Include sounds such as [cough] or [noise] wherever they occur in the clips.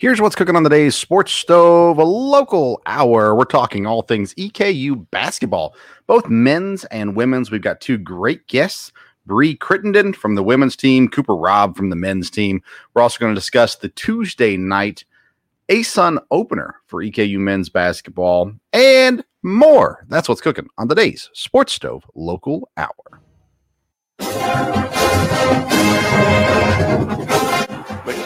Here's what's cooking on the day's Sports Stove, a local hour. We're talking all things EKU basketball, both men's and women's. We've got two great guests. Brie Crittendon from the women's team, Cooper Robb from the men's team. We're also going to discuss the Tuesday night ASUN opener for EKU men's basketball and more. That's what's cooking on today's Sports Stove local hour.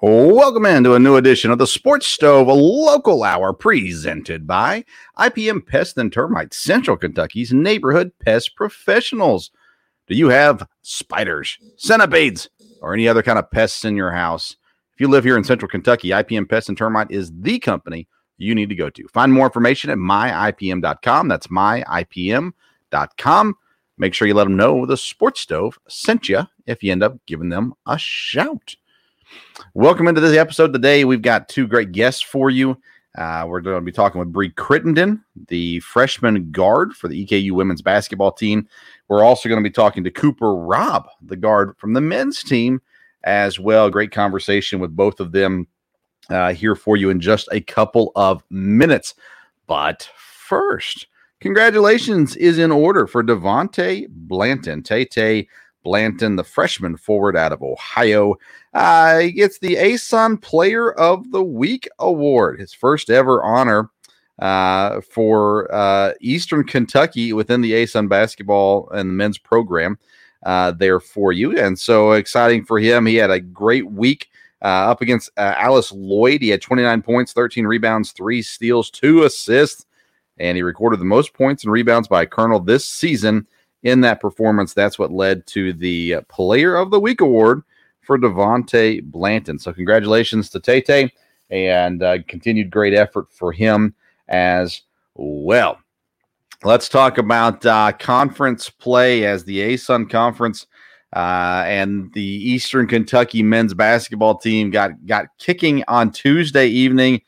Welcome into a new edition of the Sports Stove, a local hour presented by IPM Pest and Termite, Central Kentucky's neighborhood pest professionals. Do you have spiders, centipedes, or any other kind of pests in your house? If you live here in Central Kentucky, IPM Pest and Termite is the company you need to go to. Find more information at myipm.com. That's myipm.com. Make sure you let them know the Sports Stove sent you if you end up giving them a shout. Welcome into this episode today. We've got two great guests for you. Uh, we're going to be talking with Brie Crittendon, the freshman guard for the EKU women's basketball team. We're also going to be talking to Cooper Robb, the guard from the men's team, as well. Great conversation with both of them uh, here for you in just a couple of minutes. But first, congratulations is in order for Devontae Blanton. Tay Tay Blanton, the freshman forward out of Ohio. Uh, he gets the ASUN Player of the Week award, his first ever honor uh, for uh, Eastern Kentucky within the ASUN basketball and the men's program uh, there for you. And so exciting for him. He had a great week. Uh, up against uh, Alice Lloyd, he had 29 points, 13 rebounds, three steals, two assists, and he recorded the most points and rebounds by a Colonel this season in that performance. That's what led to the Player of the Week award for Devontae Blanton. So congratulations to Tate and uh, continued great effort for him as well. Let's talk about uh, conference play as the ASUN conference uh, and the Eastern Kentucky men's basketball team got got kicking on Tuesday evening,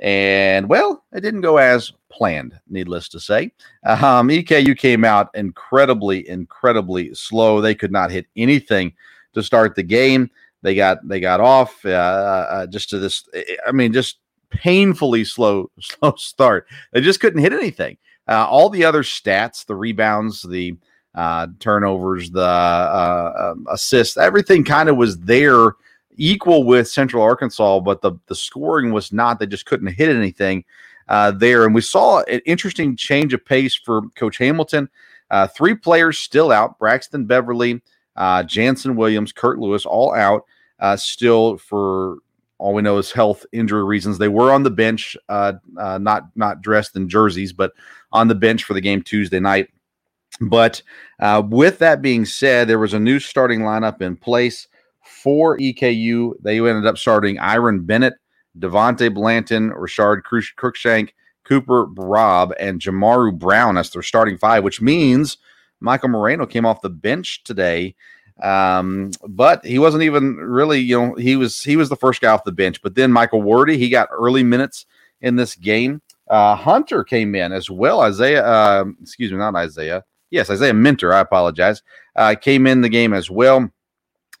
and well, it didn't go as planned, needless to say. Um, EKU came out incredibly, incredibly slow. They could not hit anything to start the game. They got they got off uh, uh, just to this. I mean, just painfully slow [laughs] slow start. They just couldn't hit anything. Uh, all the other stats, the rebounds, the uh, turnovers, the uh, um, assists, everything kind of was there equal with Central Arkansas, but the the scoring was not. They just couldn't hit anything uh, there. And we saw an interesting change of pace for Coach Hamilton. Uh, three players still out Braxton Beverly, uh, Jansen Williams, Kurt Lewis, all out uh, still for all we know is health injury reasons. They were on the bench, uh, uh, not not dressed in jerseys, but on the bench for the game Tuesday night. But with that being said, there was a new starting lineup in place for EKU. They ended up starting Iron Bennett, Devontae Blanton, Rashard Cruickshank, Cooper Robb, and Jomaru Brown as their starting five, which means Michael Moreno came off the bench today. Um, but he wasn't even really, you know, he was he was the first guy off the bench. But then Michael Wordy, he got early minutes in this game. Uh, Hunter came in as well. Isaiah, uh, excuse me, not Isaiah. yes, Isaiah Minter, I apologize, uh, came in the game as well.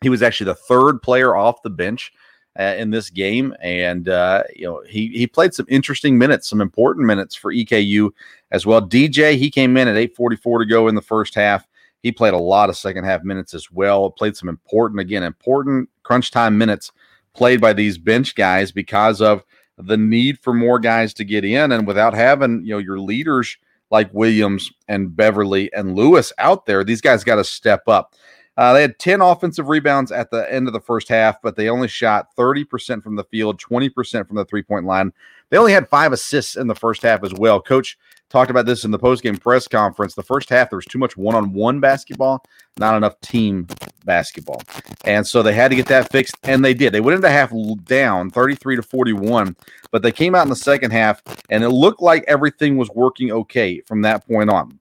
He was actually the third player off the bench uh, in this game, and uh, you know he he played some interesting minutes, some important minutes for EKU as well. DJ he came in at 8:44 to go in the first half. He played a lot of second half minutes as well. Played some important, again, important crunch time minutes played by these bench guys because of the need for more guys to get in, and without having you know your leaders like Williams and Beverly and Lewis out there, these guys got to step up. Uh, they had 10 offensive rebounds at the end of the first half, but they only shot 30% from the field, 20% from the three point line. They only had five assists in the first half as well. Coach talked about this in the postgame press conference. The first half, there was too much one on one basketball, not enough team basketball. And so they had to get that fixed, and they did. They went into half down 33 to 41, but they came out in the second half, and it looked like everything was working okay from that point on.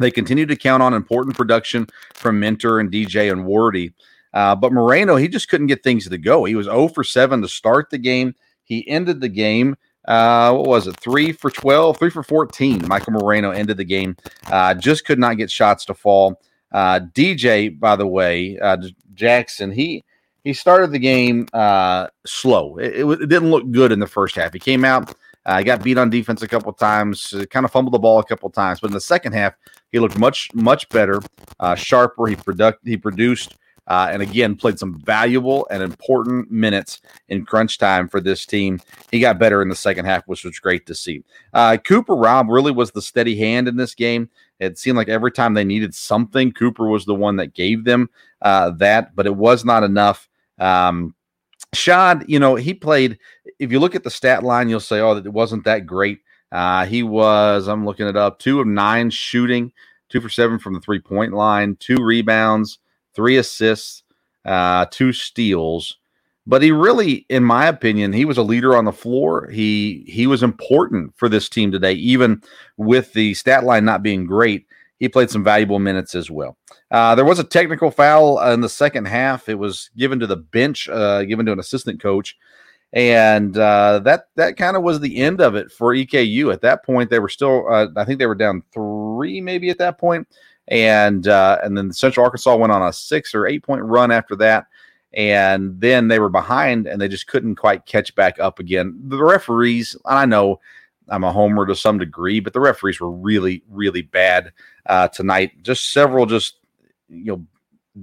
They continued to count on important production from Minter and DJ and Wardy. Uh, but Moreno, he just couldn't get things to go. He was 0 for 7 to start the game. He ended the game, uh, what was it, 3 for 12, 3 for 14. Michael Moreno ended the game. Uh, just could not get shots to fall. Uh, DJ, by the way, uh, Jackson, he he started the game uh, slow. It, it, it, didn't look good in the first half. He came out, uh, got beat on defense a couple times, uh, kind of fumbled the ball a couple times, but in the second half, he looked much much better, uh, sharper. He product he produced. Uh, and again, played some valuable and important minutes in crunch time for this team. He got better in the second half, which was great to see. Uh, Cooper Robb really was the steady hand in this game. It seemed like every time they needed something, Cooper was the one that gave them uh, that, but it was not enough. Um, Shad, you know, he played. If you look at the stat line, you'll say, "Oh, it wasn't that great." Uh, he was. I'm looking it up. Two of nine shooting, two for seven from the three point line, two rebounds, three assists, uh, two steals. But he really, in my opinion, he was a leader on the floor. He he was important for this team today, even with the stat line not being great. He played some valuable minutes as well. Uh, there was a technical foul in the second half. It was given to the bench, uh, given to an assistant coach, and uh, that that kind of was the end of it for EKU. At that point, they were still, uh, I think they were down three, maybe at that point, and uh, and then Central Arkansas went on a six or eight point run after that, and then they were behind and they just couldn't quite catch back up again. The referees, and I know I'm a homer to some degree, but the referees were really, really bad uh, tonight. Just several, just you know,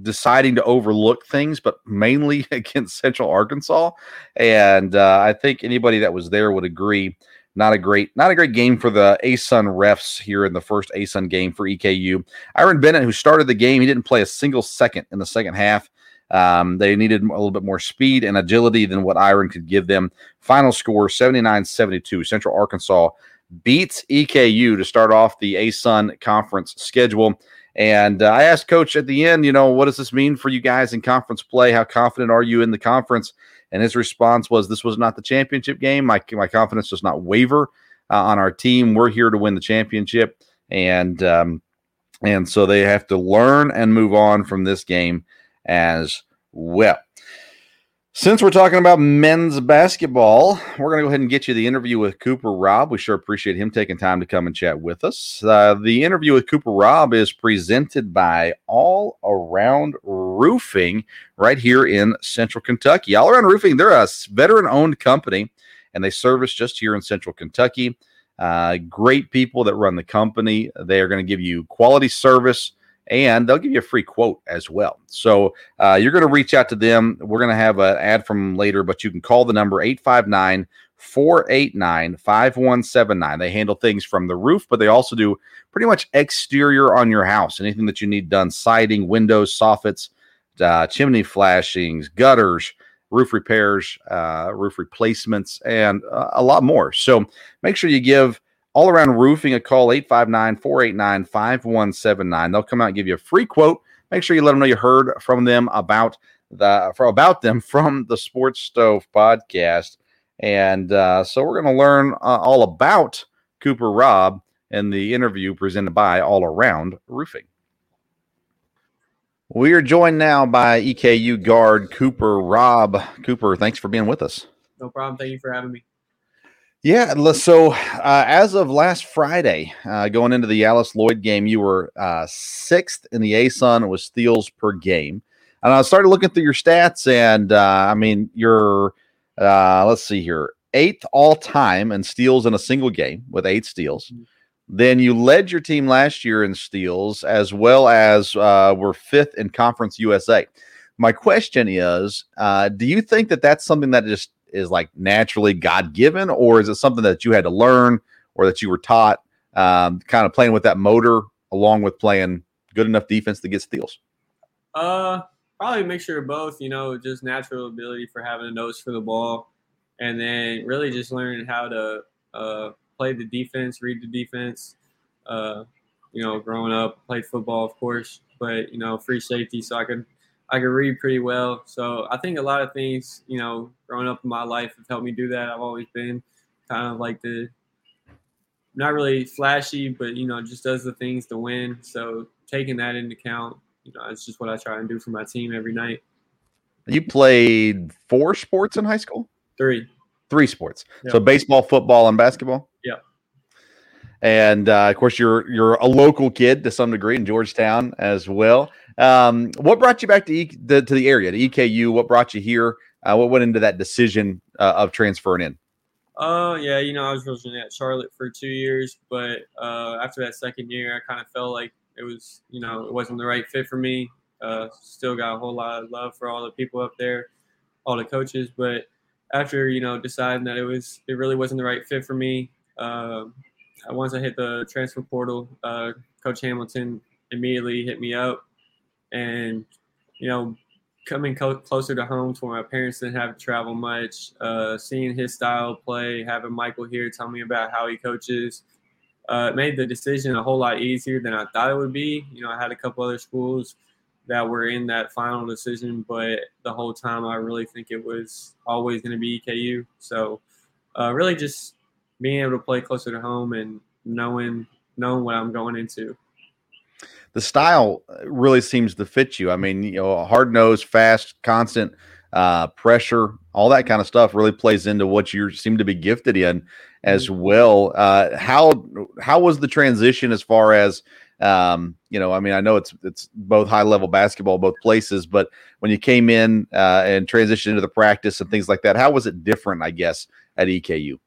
deciding to overlook things, but mainly [laughs] against Central Arkansas. And uh, I think anybody that was there would agree. Not a great, not a great game for the ASUN refs here in the first ASUN game for EKU. Iron Bennett, who started the game, he didn't play a single second in the second half. Um, they needed a little bit more speed and agility than what Iron could give them. Final score 79 72. Central Arkansas beats EKU to start off the ASUN conference schedule. And uh, I asked Coach at the end, you know, what does this mean for you guys in conference play? How confident are you in the conference? And his response was, "This was not the championship game. My my confidence does not waver uh, on our team. We're here to win the championship, and um, and so they have to learn and move on from this game as well. Since we're talking about men's basketball, we're going to go ahead and get you the interview with Cooper Robb. We sure appreciate him taking time to come and chat with us. Uh, the interview with Cooper Robb is presented by All Around Roofing right here in Central Kentucky. All Around Roofing, they're a veteran owned company and they service just here in Central Kentucky. Uh, great people that run the company. They are going to give you quality service and they'll give you a free quote as well. So uh, you're going to reach out to them. We're going to have an ad from later, but you can call the number 859 489 5179. They handle things from the roof, but they also do pretty much exterior on your house. Anything that you need done siding, windows, soffits, uh, chimney flashings, gutters, roof repairs, uh, roof replacements, and uh, a lot more. So make sure you give all around roofing, a call 859 489 5179. They'll come out and give you a free quote. Make sure you let them know you heard from them about the for about them [laughs] from the Sports Stove podcast. And uh, so we're going to learn uh, all about Cooper Robb in the interview presented by All Around Roofing. We are joined now by EKU guard Cooper Robb. Cooper, thanks for being with us. No problem. Thank you for having me. Yeah. So uh, as of last Friday, uh, going into the Alice Lloyd game, you were uh, sixth in the ASUN with steals per game. And I started looking through your stats, and uh, I mean, you're, uh, let's see here, eighth all time in steals in a single game with eight steals. Mm-hmm. Then you led your team last year in steals, as well as uh, were fifth in Conference USA. My question is, uh, do you think that that's something that just is like naturally God given, or is it something that you had to learn or that you were taught, um, kind of playing with that motor along with playing good enough defense to get steals? Uh, probably a mixture of both. You know, just natural ability for having a nose for the ball, and then really just learning how to uh, play the defense, read the defense. Uh, you know, growing up, played football, of course, but you know, free safety, so I could I could read pretty well. So I think a lot of things, you know, growing up in my life have helped me do that. I've always been kind of like the not really flashy, but you know, just does the things to win. So taking that into account, you know, it's just what I try and do for my team every night. You played four sports in high school? Three. Three sports. Yep. So baseball, football, and basketball? Yeah. And uh, of course, you're you're a local kid to some degree in Georgetown as well. Um, what brought you back to, e- the, to the area, to EKU? What brought you here? Uh, what went into that decision uh, of transferring in? Uh, yeah, you know, I was originally at Charlotte for two years, but uh, after that second year, I kind of felt like it was, you know, it wasn't the right fit for me. Uh, still got a whole lot of love for all the people up there, all the coaches, but after you know deciding that it was, it really wasn't the right fit for me. Uh, once I hit the transfer portal, uh, Coach Hamilton immediately hit me up and you know coming co- closer to home where my parents didn't have to travel much uh, seeing his style play having michael here tell me about how he coaches uh, made the decision a whole lot easier than i thought it would be. You know i had a couple other schools that were in that final decision but the whole time i really think it was always going to be eku so uh, really just being able to play closer to home and knowing knowing what i'm going into the style uh, really seems to fit you. I mean, you know, hard nose, fast, constant uh, pressure, all that kind of stuff really plays into what you seem to be gifted in as mm-hmm. well. Uh, how how was the transition as far as um, you know? I mean, I know it's it's both high level basketball, both places, but when you came in uh, and transitioned into the practice and things like that, how was it different? I guess at EKU.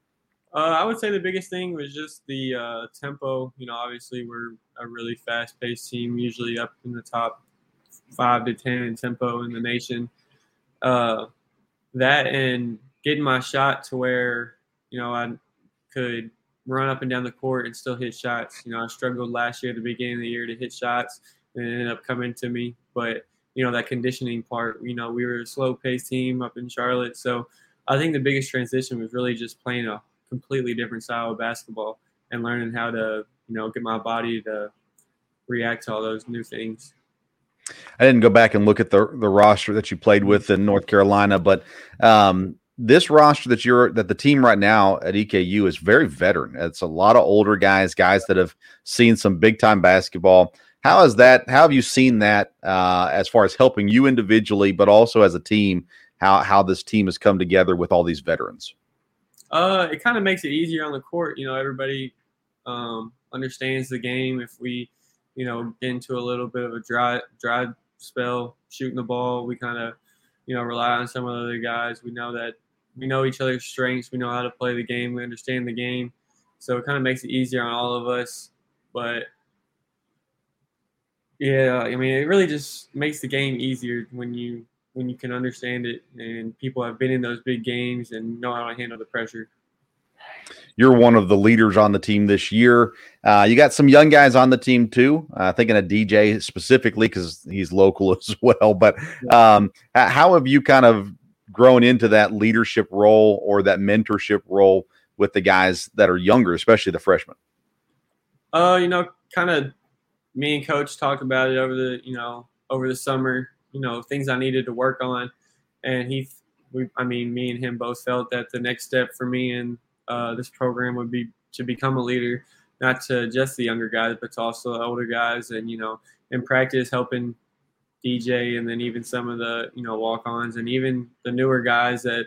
Uh, I would say the biggest thing was just the uh, tempo. You know, obviously we're a really fast-paced team, usually up in the top five to ten in tempo in the nation. Uh, that and getting my shot to where you know I could run up and down the court and still hit shots. You know, I struggled last year at the beginning of the year to hit shots, and it ended up coming to me. But you know that conditioning part. You know, we were a slow-paced team up in Charlotte, so I think the biggest transition was really just playing a completely different style of basketball and learning how to, you know, get my body to react to all those new things. I didn't go back and look at the the roster that you played with in North Carolina, but um, this roster that you're that the team right now at EKU is very veteran. It's a lot of older guys, guys that have seen some big time basketball. How is that? How have you seen that uh, as far as helping you individually, but also as a team? How how this team has come together with all these veterans? Uh, it kind of makes it easier on the court. You know, everybody um, understands the game. If we, you know, get into a little bit of a dry dry spell shooting the ball, we kind of, you know, rely on some of the other guys. We know that we know each other's strengths. We know how to play the game. We understand the game, so it kind of makes it easier on all of us. But yeah, I mean, it really just makes the game easier when you when you can understand it and people have been in those big games and know how to handle the pressure. You're one of the leaders on the team this year. Uh, you got some young guys on the team too. Uh, thinking of DJ specifically because he's local [laughs] as well. But um, how have you kind of grown into that leadership role or that mentorship role with the guys that are younger, especially the freshmen? Uh, you know, kind of me and coach talked about it over the you know over the summer you know things I needed to work on, and he, we, I mean, me and him both felt that the next step for me in uh, this program would be to become a leader, not to just the younger guys, but to also the older guys, and you know, in practice helping DJ, and then even some of the you know walk-ons, and even the newer guys that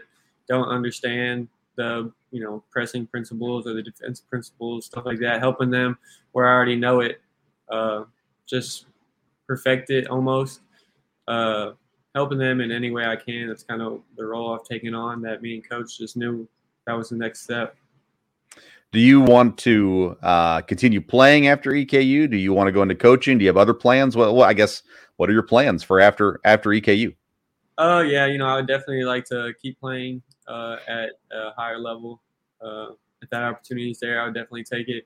don't understand the you know pressing principles or the defense principles, stuff like that, helping them where I already know it, uh, just perfect it almost, uh, helping them in any way I can. That's kind of the role I've taken on. That me and coach just knew that was the next step. Do you want to uh, continue playing after EKU? Do you want to go into coaching? Do you have other plans? Well, well I guess what are your plans for after after EKU? Oh uh, yeah, you know I would definitely like to keep playing uh, at a higher level. Uh, if that opportunity is there, I would definitely take it.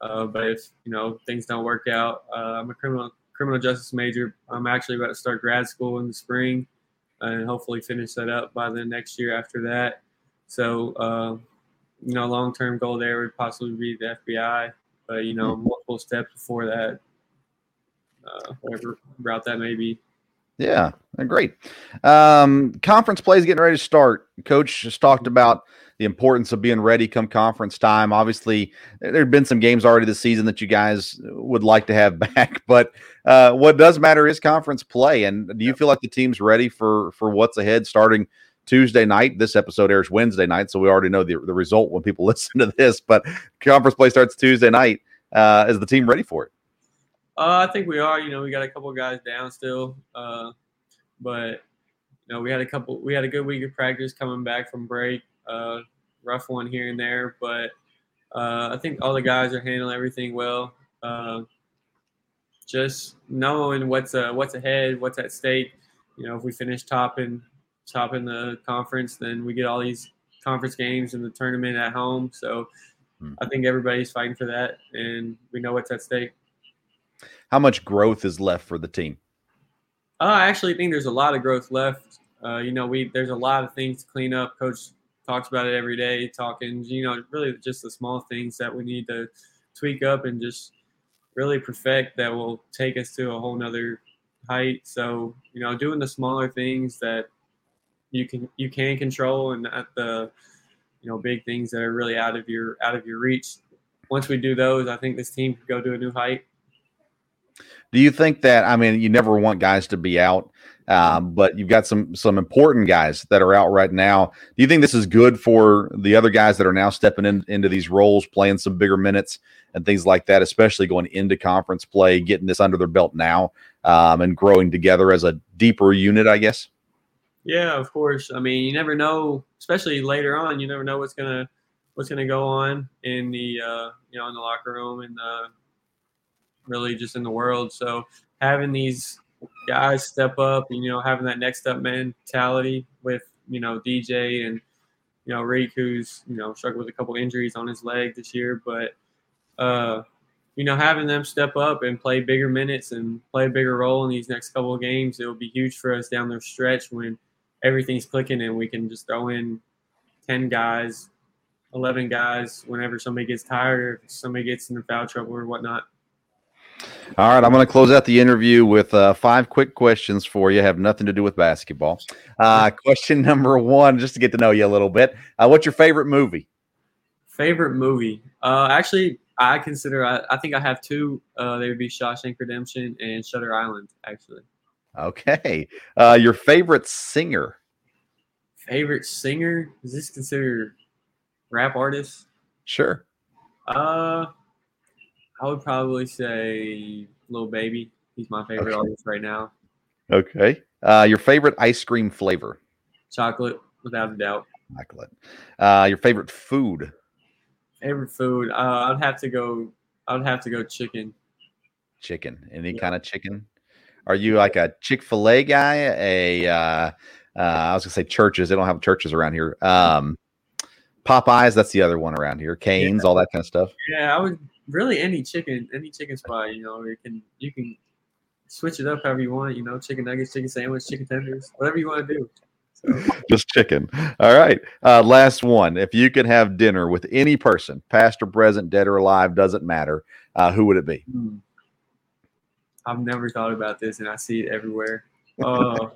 Uh, but if you know things don't work out, uh, I'm a criminal criminal justice major. I'm actually about to start grad school in the spring, and hopefully finish that up by the next year after that. So uh, you know, long term goal there would possibly be the FBI, but you know, hmm. multiple steps before that, uh, whatever route that may be. Yeah, great. Um, conference play is getting ready to start. Coach just talked about the importance of being ready come conference time. Obviously, there have been some games already this season that you guys would like to have [laughs] back, but uh, what does matter is conference play. And do you feel like the team's ready for for what's ahead starting Tuesday night? This episode airs Wednesday night, so we already know the, the result when people [laughs] listen to this. But conference play starts Tuesday night. Uh, is the team ready for it? Uh, I think we are. You know, we got a couple guys down still, uh, but you know, we had a couple. We had a good week of practice coming back from break. Uh, rough one here and there, but uh, I think all the guys are handling everything well. Uh, just knowing what's uh, what's ahead, what's at stake. You know, if we finish top in top in the conference, then we get all these conference games and the tournament at home. So hmm. I think everybody's fighting for that, and we know what's at stake how much growth is left for the team? Uh, I actually think there's a lot of growth left. Uh, you know, we there's a lot of things to clean up. Coach talks about it every day, talking. You know, really just the small things that we need to tweak up and just really perfect that will take us to a whole nother height. So you know, doing the smaller things that you can you can control and not the you know big things that are really out of your out of your reach. Once we do those, I think this team could go to a new height. Do you think that I mean you never want guys to be out, um, but you've got some some important guys that are out right now. Do you think this is good for the other guys that are now stepping in, into these roles, playing some bigger minutes and things like that, especially going into conference play, getting this under their belt now, um, and growing together as a deeper unit, I guess. Yeah, of course. I mean, you never know, especially later on. You never know what's gonna what's gonna go on in the uh, you know in the locker room and the really just in the world. So having these guys step up, you know, having that next up mentality with, you know, DJ and, you know, Reek, who's, you know, struggled with a couple injuries on his leg this year. But, uh, you know, having them step up and play bigger minutes and play a bigger role in these next couple of games, it will be huge for us down the stretch when everything's clicking and we can just throw in 10 guys, 11 guys whenever somebody gets tired or somebody gets in foul trouble or whatnot. All right, I'm going to close out the interview with uh, five quick questions for you. Have nothing to do with basketball. Uh, [laughs] question number one, just to get to know you a little bit. Uh, what's your favorite movie? Favorite movie? Uh, actually, I consider. I, I, think I have two. Uh, they would be Shawshank Redemption and Shutter Island. Actually. Okay. Uh, your favorite singer? Favorite singer? Is this considered rap artist? Sure. Uh, I would probably say Lil Baby. He's my favorite okay. artist right now. Okay. Uh, your favorite ice cream flavor? Chocolate, without a doubt. Chocolate. Uh, your favorite food? Favorite food? Uh, I'd have to go. I'd have to go chicken. Chicken. Any yeah. kind of chicken? Are you like a Chick Fil A guy? A uh, uh, I was gonna say Church's. They don't have Church's around here. Um, Popeyes. That's the other one around here. Canes, yeah. all that kind of stuff. Yeah, I would really any chicken, any chicken spot, you know, you can you can switch it up however you want. You know, chicken nuggets, chicken sandwich, chicken tenders, whatever you want to do. So. [laughs] Just chicken. All right. Uh, last one. If you could have dinner with any person, past or present, dead or alive, doesn't matter. Uh, who would it be? Hmm. I've never thought about this, and I see it everywhere. Uh,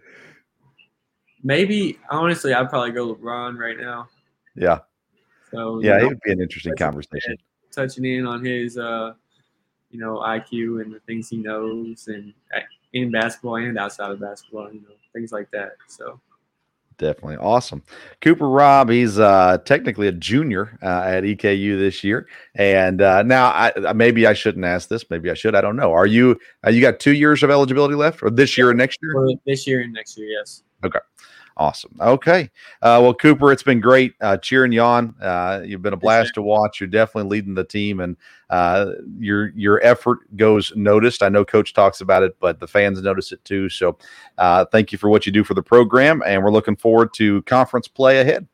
[laughs] maybe honestly, I'd probably go LeBron right now. Yeah. So yeah, it would be an interesting conversation. Touching in on his, uh, you know, IQ and the things he knows, and in basketball and outside of basketball, you know, things like that. So Definitely awesome. Cooper Robb, he's uh, technically a junior uh, at EKU this year, and uh, now I, maybe I shouldn't ask this. Maybe I should. I don't know. Are you? Uh, you got two years of eligibility left, or this year and next year? For this year and next year, yes. Okay. Awesome. Okay. Uh, well, Cooper, it's been great uh, cheering you on. Uh, you've been a blast to watch. You're definitely leading the team, and uh, your your effort goes noticed. I know Coach talks about it, but the fans notice it too. So, uh, thank you for what you do for the program, and we're looking forward to conference play ahead.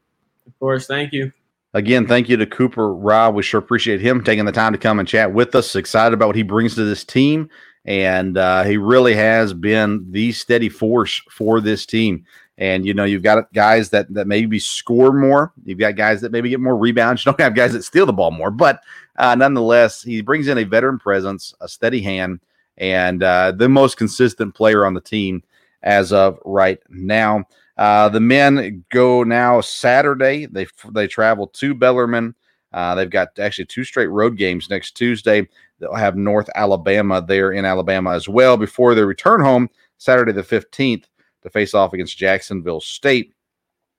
Of course. Thank you. Again, thank you to Cooper Robb. We sure appreciate him taking the time to come and chat with us. Excited about what he brings to this team, and uh, he really has been the steady force for this team. And you know, you've got guys that that maybe score more. You've got guys that maybe get more rebounds. You don't have guys that steal the ball more, but uh, nonetheless, he brings in a veteran presence, a steady hand, and uh, the most consistent player on the team as of right now. Uh, the men go now Saturday. They they travel to Bellarmine. Uh, they've got actually two straight road games next Tuesday. They'll have North Alabama there in Alabama as well before they return home Saturday the fifteenth to face off against Jacksonville State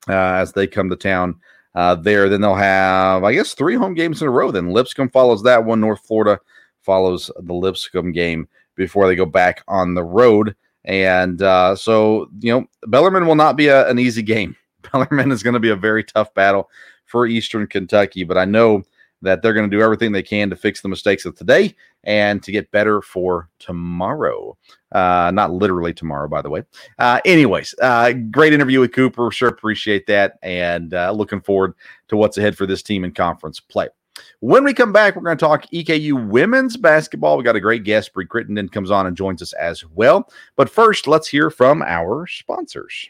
uh, as they come to town uh, there. Then they'll have, I guess, three home games in a row. Then Lipscomb follows that one. North Florida follows the Lipscomb game before they go back on the road. And uh, so, you know, Bellarmine will not be a, an easy game. [laughs] Bellarmine is going to be a very tough battle for Eastern Kentucky, but I know that they're going to do everything they can to fix the mistakes of today and to get better for tomorrow. Uh, not literally tomorrow, by the way. Uh, anyways, uh, great interview with Cooper. Sure appreciate that. And uh, looking forward to what's ahead for this team in conference play. When we come back, we're going to talk EKU women's basketball. We got a great guest. Brie Crittendon comes on and joins us as well. But first, let's hear from our sponsors.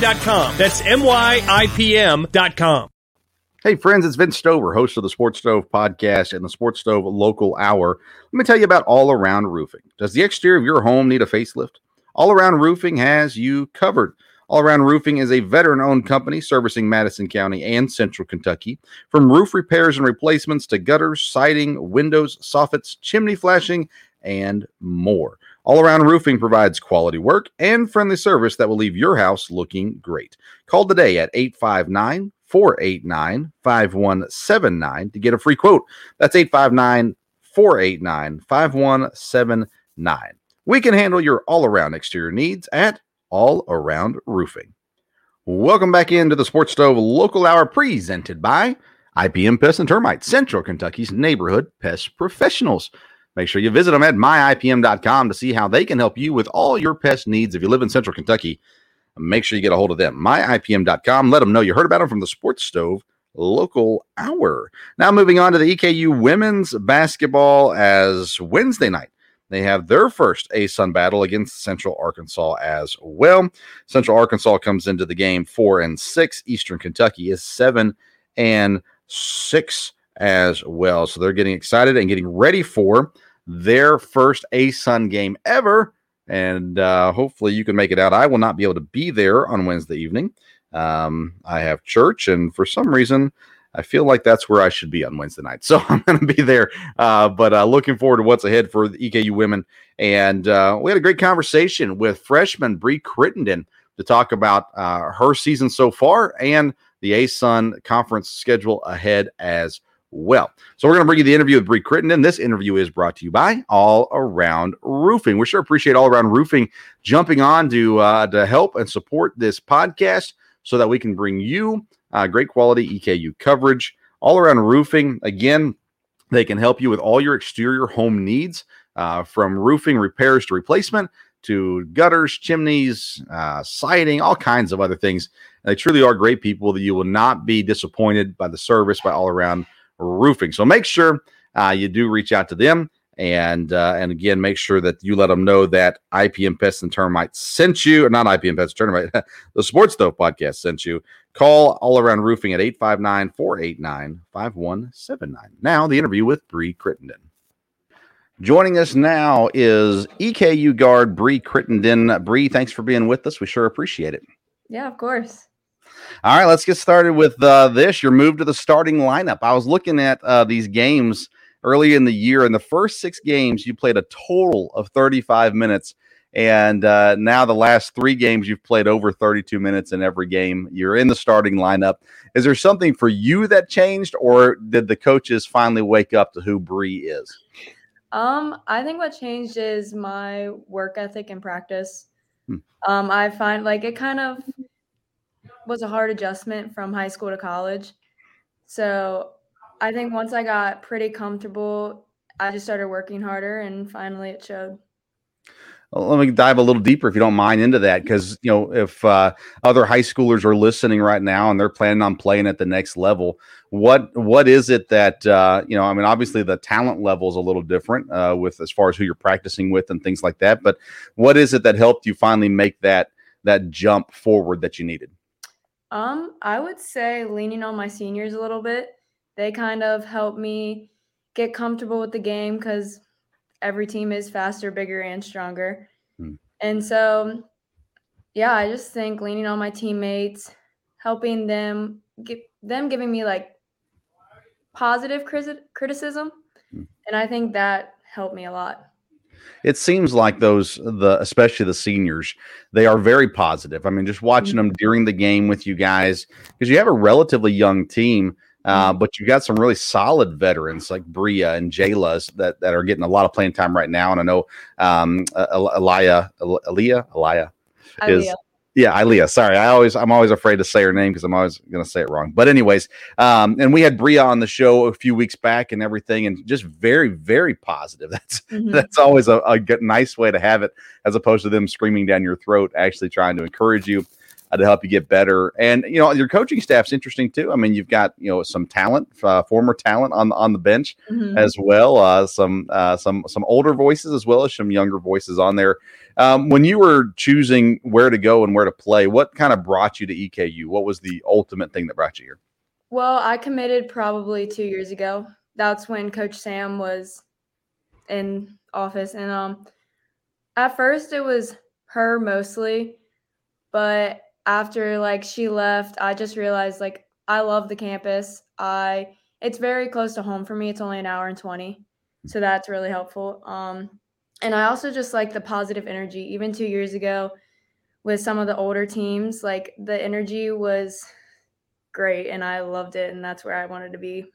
myipm.com. That's myipm.com. Hey, friends, it's Vince Stover, host of the Sports Stove podcast and the Sports Stove Local Hour. Let me tell you about All Around Roofing. Does the exterior of your home need a facelift? All Around Roofing has you covered. All Around Roofing is a veteran owned company servicing Madison County and Central Kentucky. From roof repairs and replacements to gutters, siding, windows, soffits, chimney flashing, and more. All Around Roofing provides quality work and friendly service that will leave your house looking great. Call today at 859 489 5179 to get a free quote. That's 859 489 5179. We can handle your all around exterior needs at All Around Roofing. Welcome back into the Sports Stove Local Hour presented by IPM Pest and Termite, Central Kentucky's neighborhood pest professionals. Make sure you visit them at myipm.com to see how they can help you with all your pest needs. If you live in central Kentucky, make sure you get a hold of them. myipm.com. Let them know you heard about them from the Sports Stove local hour. Now, moving on to the EKU women's basketball as Wednesday night. They have their first ASUN battle against Central Arkansas as well. Central Arkansas comes into the game four and six. Eastern Kentucky is seven and six as well. So they're getting excited and getting ready for their first ASUN game ever. And uh, hopefully you can make it out. I will not be able to be there on Wednesday evening. Um, I have church, and for some reason, I feel like that's where I should be on Wednesday night. [laughs] So I'm going to be there. Uh, but uh, looking forward to what's ahead for the EKU women. And uh, we had a great conversation with freshman Brie Crittendon to talk about uh, her season so far and the ASUN conference schedule ahead as well. So we're going to bring you the interview with Brie Crittendon. This interview is brought to you by All Around Roofing. We sure appreciate All Around Roofing jumping on to uh, to help and support this podcast so that we can bring you uh, great quality EKU coverage. All Around Roofing, again, they can help you with all your exterior home needs, uh, from roofing repairs to replacement to gutters, chimneys, uh, siding, all kinds of other things. they truly are great people that you will not be disappointed by the service by All Around roofing. So make sure uh, you do reach out to them And uh, and again, make sure that you let them know that IPM Pest and Termite sent you, or not IPM Pest and Termite, [laughs] the Sports Stove podcast sent you. Call All Around Roofing at 859 489 5179. Now, the interview with Brie Crittendon. Joining us now is EKU guard Brie Crittendon. Brie, thanks for being with us. We sure appreciate it. Yeah, of course. All right, let's get started with uh, this. Your move to the starting lineup. I was looking at uh, these games early in the year. In the first six games, you played a total of 35 minutes. And uh, now, the last three games, you've played over 32 minutes in every game. You're in the starting lineup. Is there something for you that changed, or did the coaches finally wake up to who Brie is? Um, I think what changed is my work ethic and practice. Hmm. Um, I find like it kind of was a hard adjustment from high school to college. So I think once I got pretty comfortable, I just started working harder and finally it showed. Well, let me dive a little deeper if you don't mind into that because you know if uh, other high schoolers are listening right now and they're planning on playing at the next level what what is it that uh, you know i mean obviously the talent level is a little different uh, with as far as who you're practicing with and things like that but what is it that helped you finally make that that jump forward that you needed um i would say leaning on my seniors a little bit they kind of helped me get comfortable with the game because every team is faster, bigger, and stronger. Hmm. And so, yeah, I just think leaning on my teammates, helping them, get them giving me like positive criticism, hmm. and I think that helped me a lot. It seems like those the especially the seniors, they are very positive. I mean, just watching mm-hmm. them during the game with you guys because you have a relatively young team uh, mm-hmm. but you've got some really solid veterans like Bria and Jayla that, that are getting a lot of playing time right now. And I know um, Elia, Elia, Elia is yeah, Ilea. Sorry, I always I'm always afraid to say her name because I'm always going to say it wrong. But anyways, um, and we had Bria on the show a few weeks back and everything, and just very very positive. [laughs] That's mm-hmm. that's always a, a good, nice way to have it, as opposed to them screaming down your throat, actually trying to encourage you uh, to help you get better. And you know, your coaching staff's interesting too. I mean, you've got you know some talent, uh, former talent on on the bench mm-hmm. as well. Uh, some uh, some some older voices as well as some younger voices on there. Um, when you were choosing where to go and where to play, what kind of brought you to EKU? What was the ultimate thing that brought you here? Well, I committed probably two years ago. That's when Coach Sam was in office, and um, at first it was her mostly, but after like she left, I just realized like I love the campus. I it's very close to home for me. It's only an hour and 20. So that's really helpful. Um and I also just like the positive energy. Even 2 years ago with some of the older teams, like the energy was great and I loved it and that's where I wanted to be.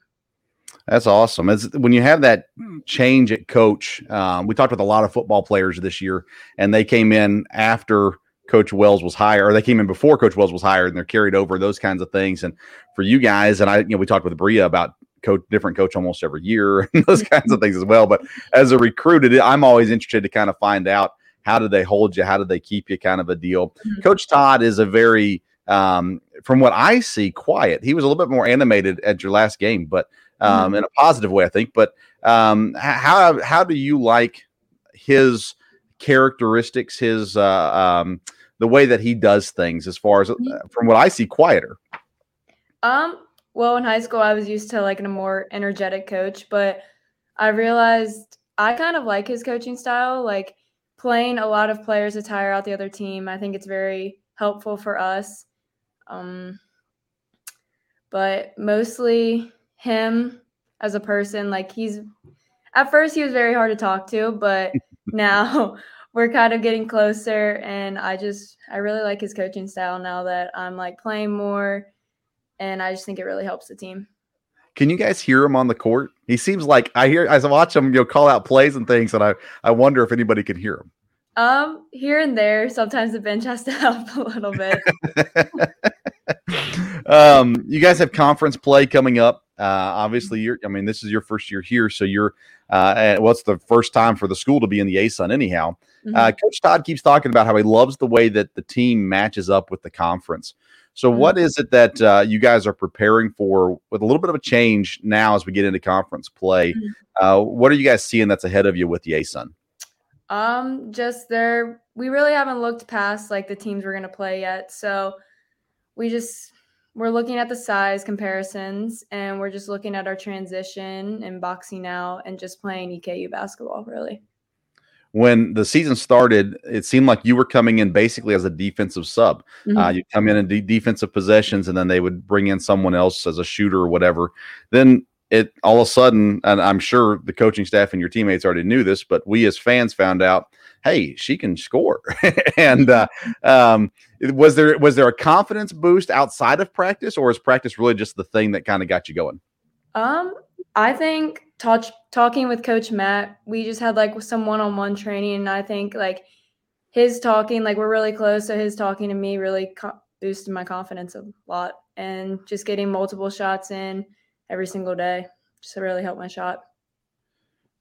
That's awesome. As when you have that change at coach, um, we talked with a lot of football players this year, and they came in after Coach Wells was hired, or they came in before Coach Wells was hired, and they're carried over those kinds of things. And for you guys, and I, you know, we talked with Bria about coach, different coach almost every year, [laughs] and those kinds of things as well. But as a recruited, I'm always interested to kind of find out how do they hold you, how do they keep you, kind of a deal. Mm-hmm. Coach Todd is a very, um, from what I see, quiet. He was a little bit more animated at your last game, but um, mm-hmm. in a positive way, I think. But um, how how do you like his characteristics, his uh, um, the way that he does things as far as uh, from what I see quieter? Um, well, in high school, I was used to like a more energetic coach, but I realized I kind of like his coaching style, like playing a lot of players to tire out the other team. I think it's very helpful for us. Um, but mostly him as a person, like he's at first he was very hard to talk to, but [laughs] now we're kind of getting closer and I just I really like his coaching style now that I'm like playing more and I just think it really helps the team. Can you guys hear him on the court? He seems like I hear as I watch him, you know, call out plays and things, and I I wonder if anybody can hear him. Um, here and there, sometimes the bench has to [laughs] help a little bit. [laughs] um, you guys have conference play coming up. Uh, obviously, you're. I mean, this is your first year here, so you're. Uh, and well, the first time for the school to be in the ASUN anyhow. Mm-hmm. Uh, Coach Todd keeps talking about how he loves the way that the team matches up with the conference. So, Mhm. what is it that uh, you guys are preparing for with a little bit of a change now as we get into conference play? Mhm. Uh, what are you guys seeing that's ahead of you with the ASUN? Um, just there, we really haven't looked past like the teams we're gonna play yet. So we just we're looking at the size comparisons, and we're just looking at our transition and boxing out, and just playing EKU basketball. Really. When the season started, it seemed like you were coming in basically as a defensive sub. Uh, Mhm. you come in and de- defensive possessions, and then they would bring in someone else as a shooter or whatever. Then it all of a sudden, and I'm sure the coaching staff and your teammates already knew this, but we as fans found out, hey, she can score. [laughs] and uh, um, was there was there a confidence boost outside of practice, or is practice really just the thing that kind of got you going? Um, I think touch talking with Coach Matt, we just had like some one-on-one training, and I think like his talking, like we're really close, so his talking to me really co- boosted my confidence a lot, and just getting multiple shots in every single day just really helped my shot.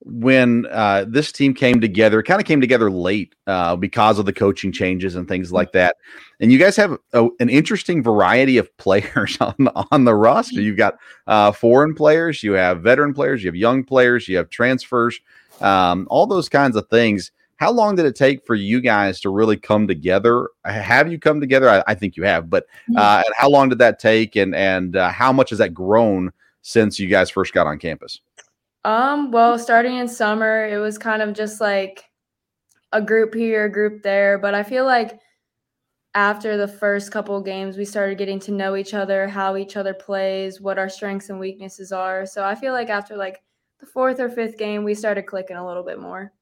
When uh, this team came together, it kind of came together late uh, because of the coaching changes and things like that. And you guys have a, an interesting variety of [laughs] players on on the roster. You've got uh, foreign players, you have veteran players, you have young players, you have transfers, um, all those kinds of things. How long did it take for you guys to really come together? Have you come together? I, I think you have, but uh, how long did that take? And and uh, how much has that grown since you guys first got on campus? Um, well, starting in summer, it was kind of just like a group here, a group there, but I feel like after the first couple games, we started getting to know each other, how each other plays, what our strengths and weaknesses are. So I feel like after like the fourth or fifth game, we started clicking a little bit more.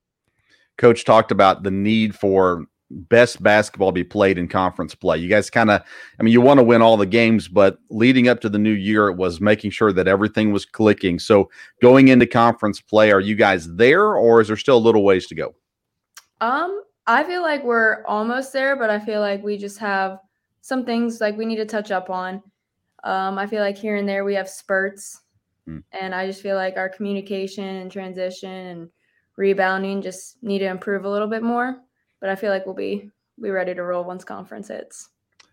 coach talked about the need for best basketball be played in conference play. You guys kind of, I mean, you want to win all the games, but leading up to the new year, it was making sure that everything was clicking. So going into conference play, are you guys there or is there still a little ways to go? Um, I feel like we're almost there, but I feel like we just have some things like we need to touch up on. Um, I feel like here and there we have spurts, Hmm. and I just feel like our communication and transition and rebounding just need to improve a little bit more. But I feel like we'll be be ready to roll once conference hits.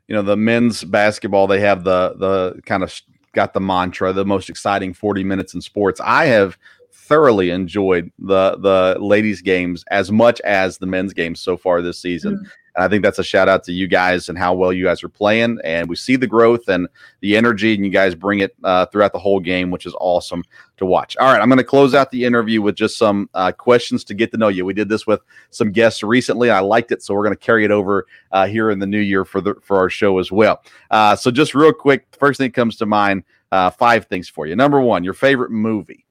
You know, the men's basketball, they have the, the kind of got the mantra, the most exciting 40 minutes in sports. I have thoroughly enjoyed the the ladies games as much as the men's games so far this season. Mhm. And I think that's a shout out to you guys and how well you guys are playing. And we see the growth and the energy, and you guys bring it uh, throughout the whole game, which is awesome to watch. All right, I'm going to close out the interview with just some uh, questions to get to know you. We did this with some guests recently. I liked it, so we're going to carry it over uh, here in the new year for the for our show as well. Uh, so just real quick, first thing that comes to mind, uh, five things for you. Number one, your favorite movie.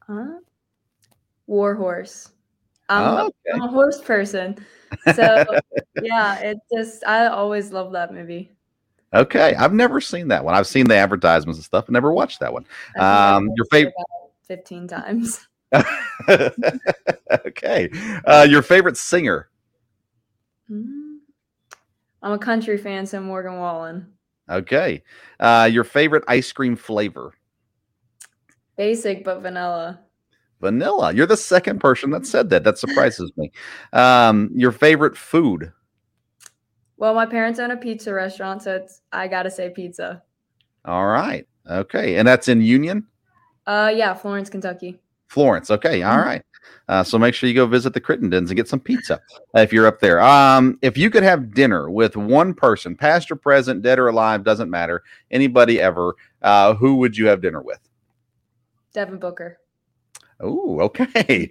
Huh? War horse. I'm, a- Oh, okay. I'm a horse person, so yeah, it just I always love that movie. Okay, I've never seen that one. I've seen the advertisements and stuff, and never watched that one. I think I've Um, your favorite? Fifteen times. [laughs] [laughs] okay, uh, your favorite singer. Mm. I'm a country fan, so Morgan Wallen. Okay, uh, your favorite ice cream flavor. Basic but vanilla. Vanilla. You're the second person that said that. That surprises me. Um, your favorite food. Well, my parents own a pizza restaurant, so it's I gotta say pizza. All right. Okay, and that's in Union. Uh, yeah, Florence, Kentucky. Florence. Okay. All Mhm. right. Uh, so make sure you go visit the Crittendons and get some pizza uh, if you're up there. Um, if you could have dinner with one person, past or present, dead or alive, doesn't matter, anybody ever, uh, who would you have dinner with? Devin Booker. Oh, okay.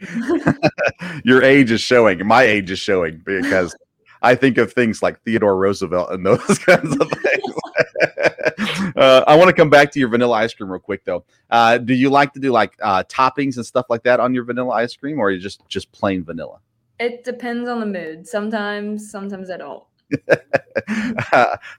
[laughs] Your age is showing. My age is showing because I think of things like Theodore Roosevelt and [laughs] those kinds of things. [laughs] uh, I want to come back to your vanilla ice cream real quick, though. Uh, do you like to do like uh, toppings and stuff like that on your vanilla ice cream, or you just just plain vanilla? It depends on the mood. Sometimes, sometimes I don't. [laughs]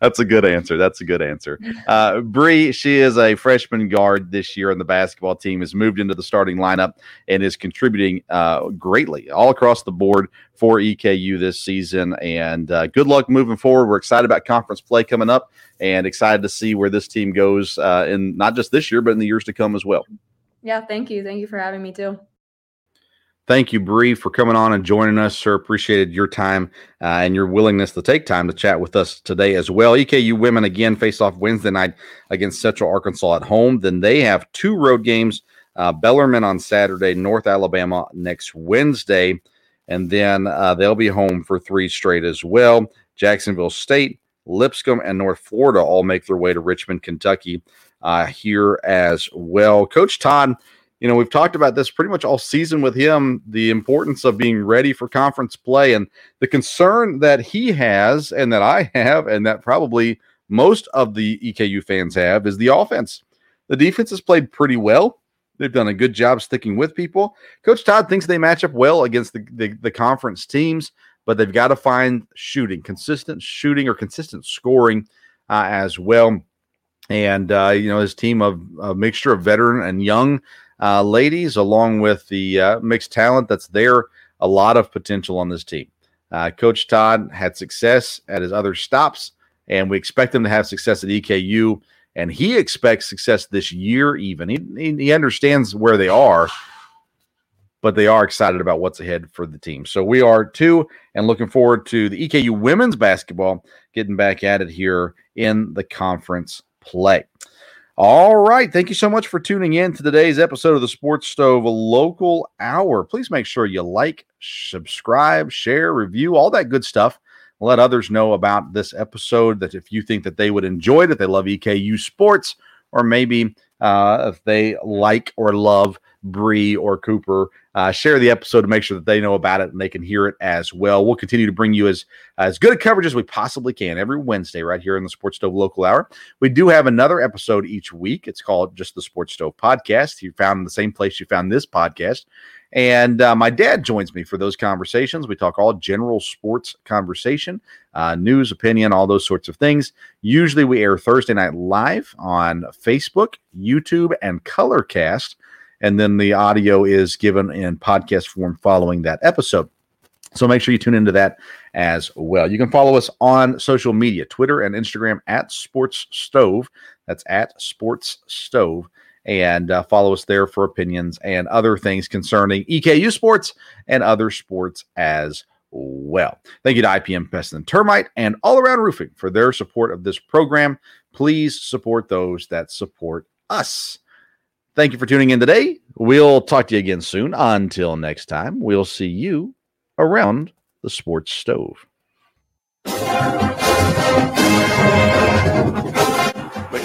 That's a good answer. That's a good answer. Uh, Brie, she is a freshman guard this year on the basketball team, has moved into the starting lineup and is contributing uh, greatly all across the board for EKU this season. And uh, good luck moving forward. We're excited about conference play coming up and excited to see where this team goes uh, in not just this year, but in the years to come as well. Yeah, thank you. Thank you for having me too. Thank you, Brie, for coming on and joining us, sir. Appreciated your time uh, and your willingness to take time to chat with us today as well. EKU women again face off Wednesday night against Central Arkansas at home. Then they have two road games uh, Bellarmine on Saturday, North Alabama next Wednesday, and then uh, they'll be home for three straight as well. Jacksonville State, Lipscomb, and North Florida all make their way to Richmond, Kentucky uh, here as well. Coach Todd you know, we've talked about this pretty much all season with him the importance of being ready for conference play and the concern that he has and that I have, and that probably most of the EKU fans have is the offense. The defense has played pretty well. They've done a good job sticking with people. Coach Todd thinks they match up well against the, the, the conference teams, but they've got to find shooting, consistent shooting or consistent scoring uh, as well. And, uh, you know, his team of a mixture of veteran and young uh, ladies, along with the uh, mixed talent that's there, a lot of potential on this team. Uh, Coach Todd had success at his other stops, and we expect him to have success at EKU. And he expects success this year, even. He, he, he understands where they are, but they are excited about what's ahead for the team. So we are too, and looking forward to the EKU women's basketball getting back at it here in the conference play. All right. Thank you so much for tuning in to today's episode of the Sports Stove Local Hour. Please make sure you like, subscribe, share, review, all that good stuff. Let others know about this episode that if you think that they would enjoy it, if they love EKU sports, or maybe uh, if they like or love Brie or Cooper, uh, share the episode to make sure that they know about it and they can hear it as well. We'll continue to bring you as as good a coverage as we possibly can every Wednesday right here in the Sports Stove Local Hour. We do have another episode each week. It's called just the Sports Stove Podcast. You found in the same place you found this podcast. And uh, my dad joins me for those conversations. We talk all general sports conversation, uh, news, opinion, all those sorts of things. Usually we air Thursday night live on Facebook, YouTube, and Colorcast and then the audio is given in podcast form following that episode. So make sure you tune into that as well. You can follow us on social media, Twitter and Instagram at Sports Stove. That's at Sports Stove. And uh, follow us there for opinions and other things concerning EKU sports and other sports as well. Thank you to IPM Pest and Termite and All Around Roofing for their support of this program. Please support those that support us. Thank you for tuning in today. We'll talk to you again soon. Until next time, we'll see you around the sports stove.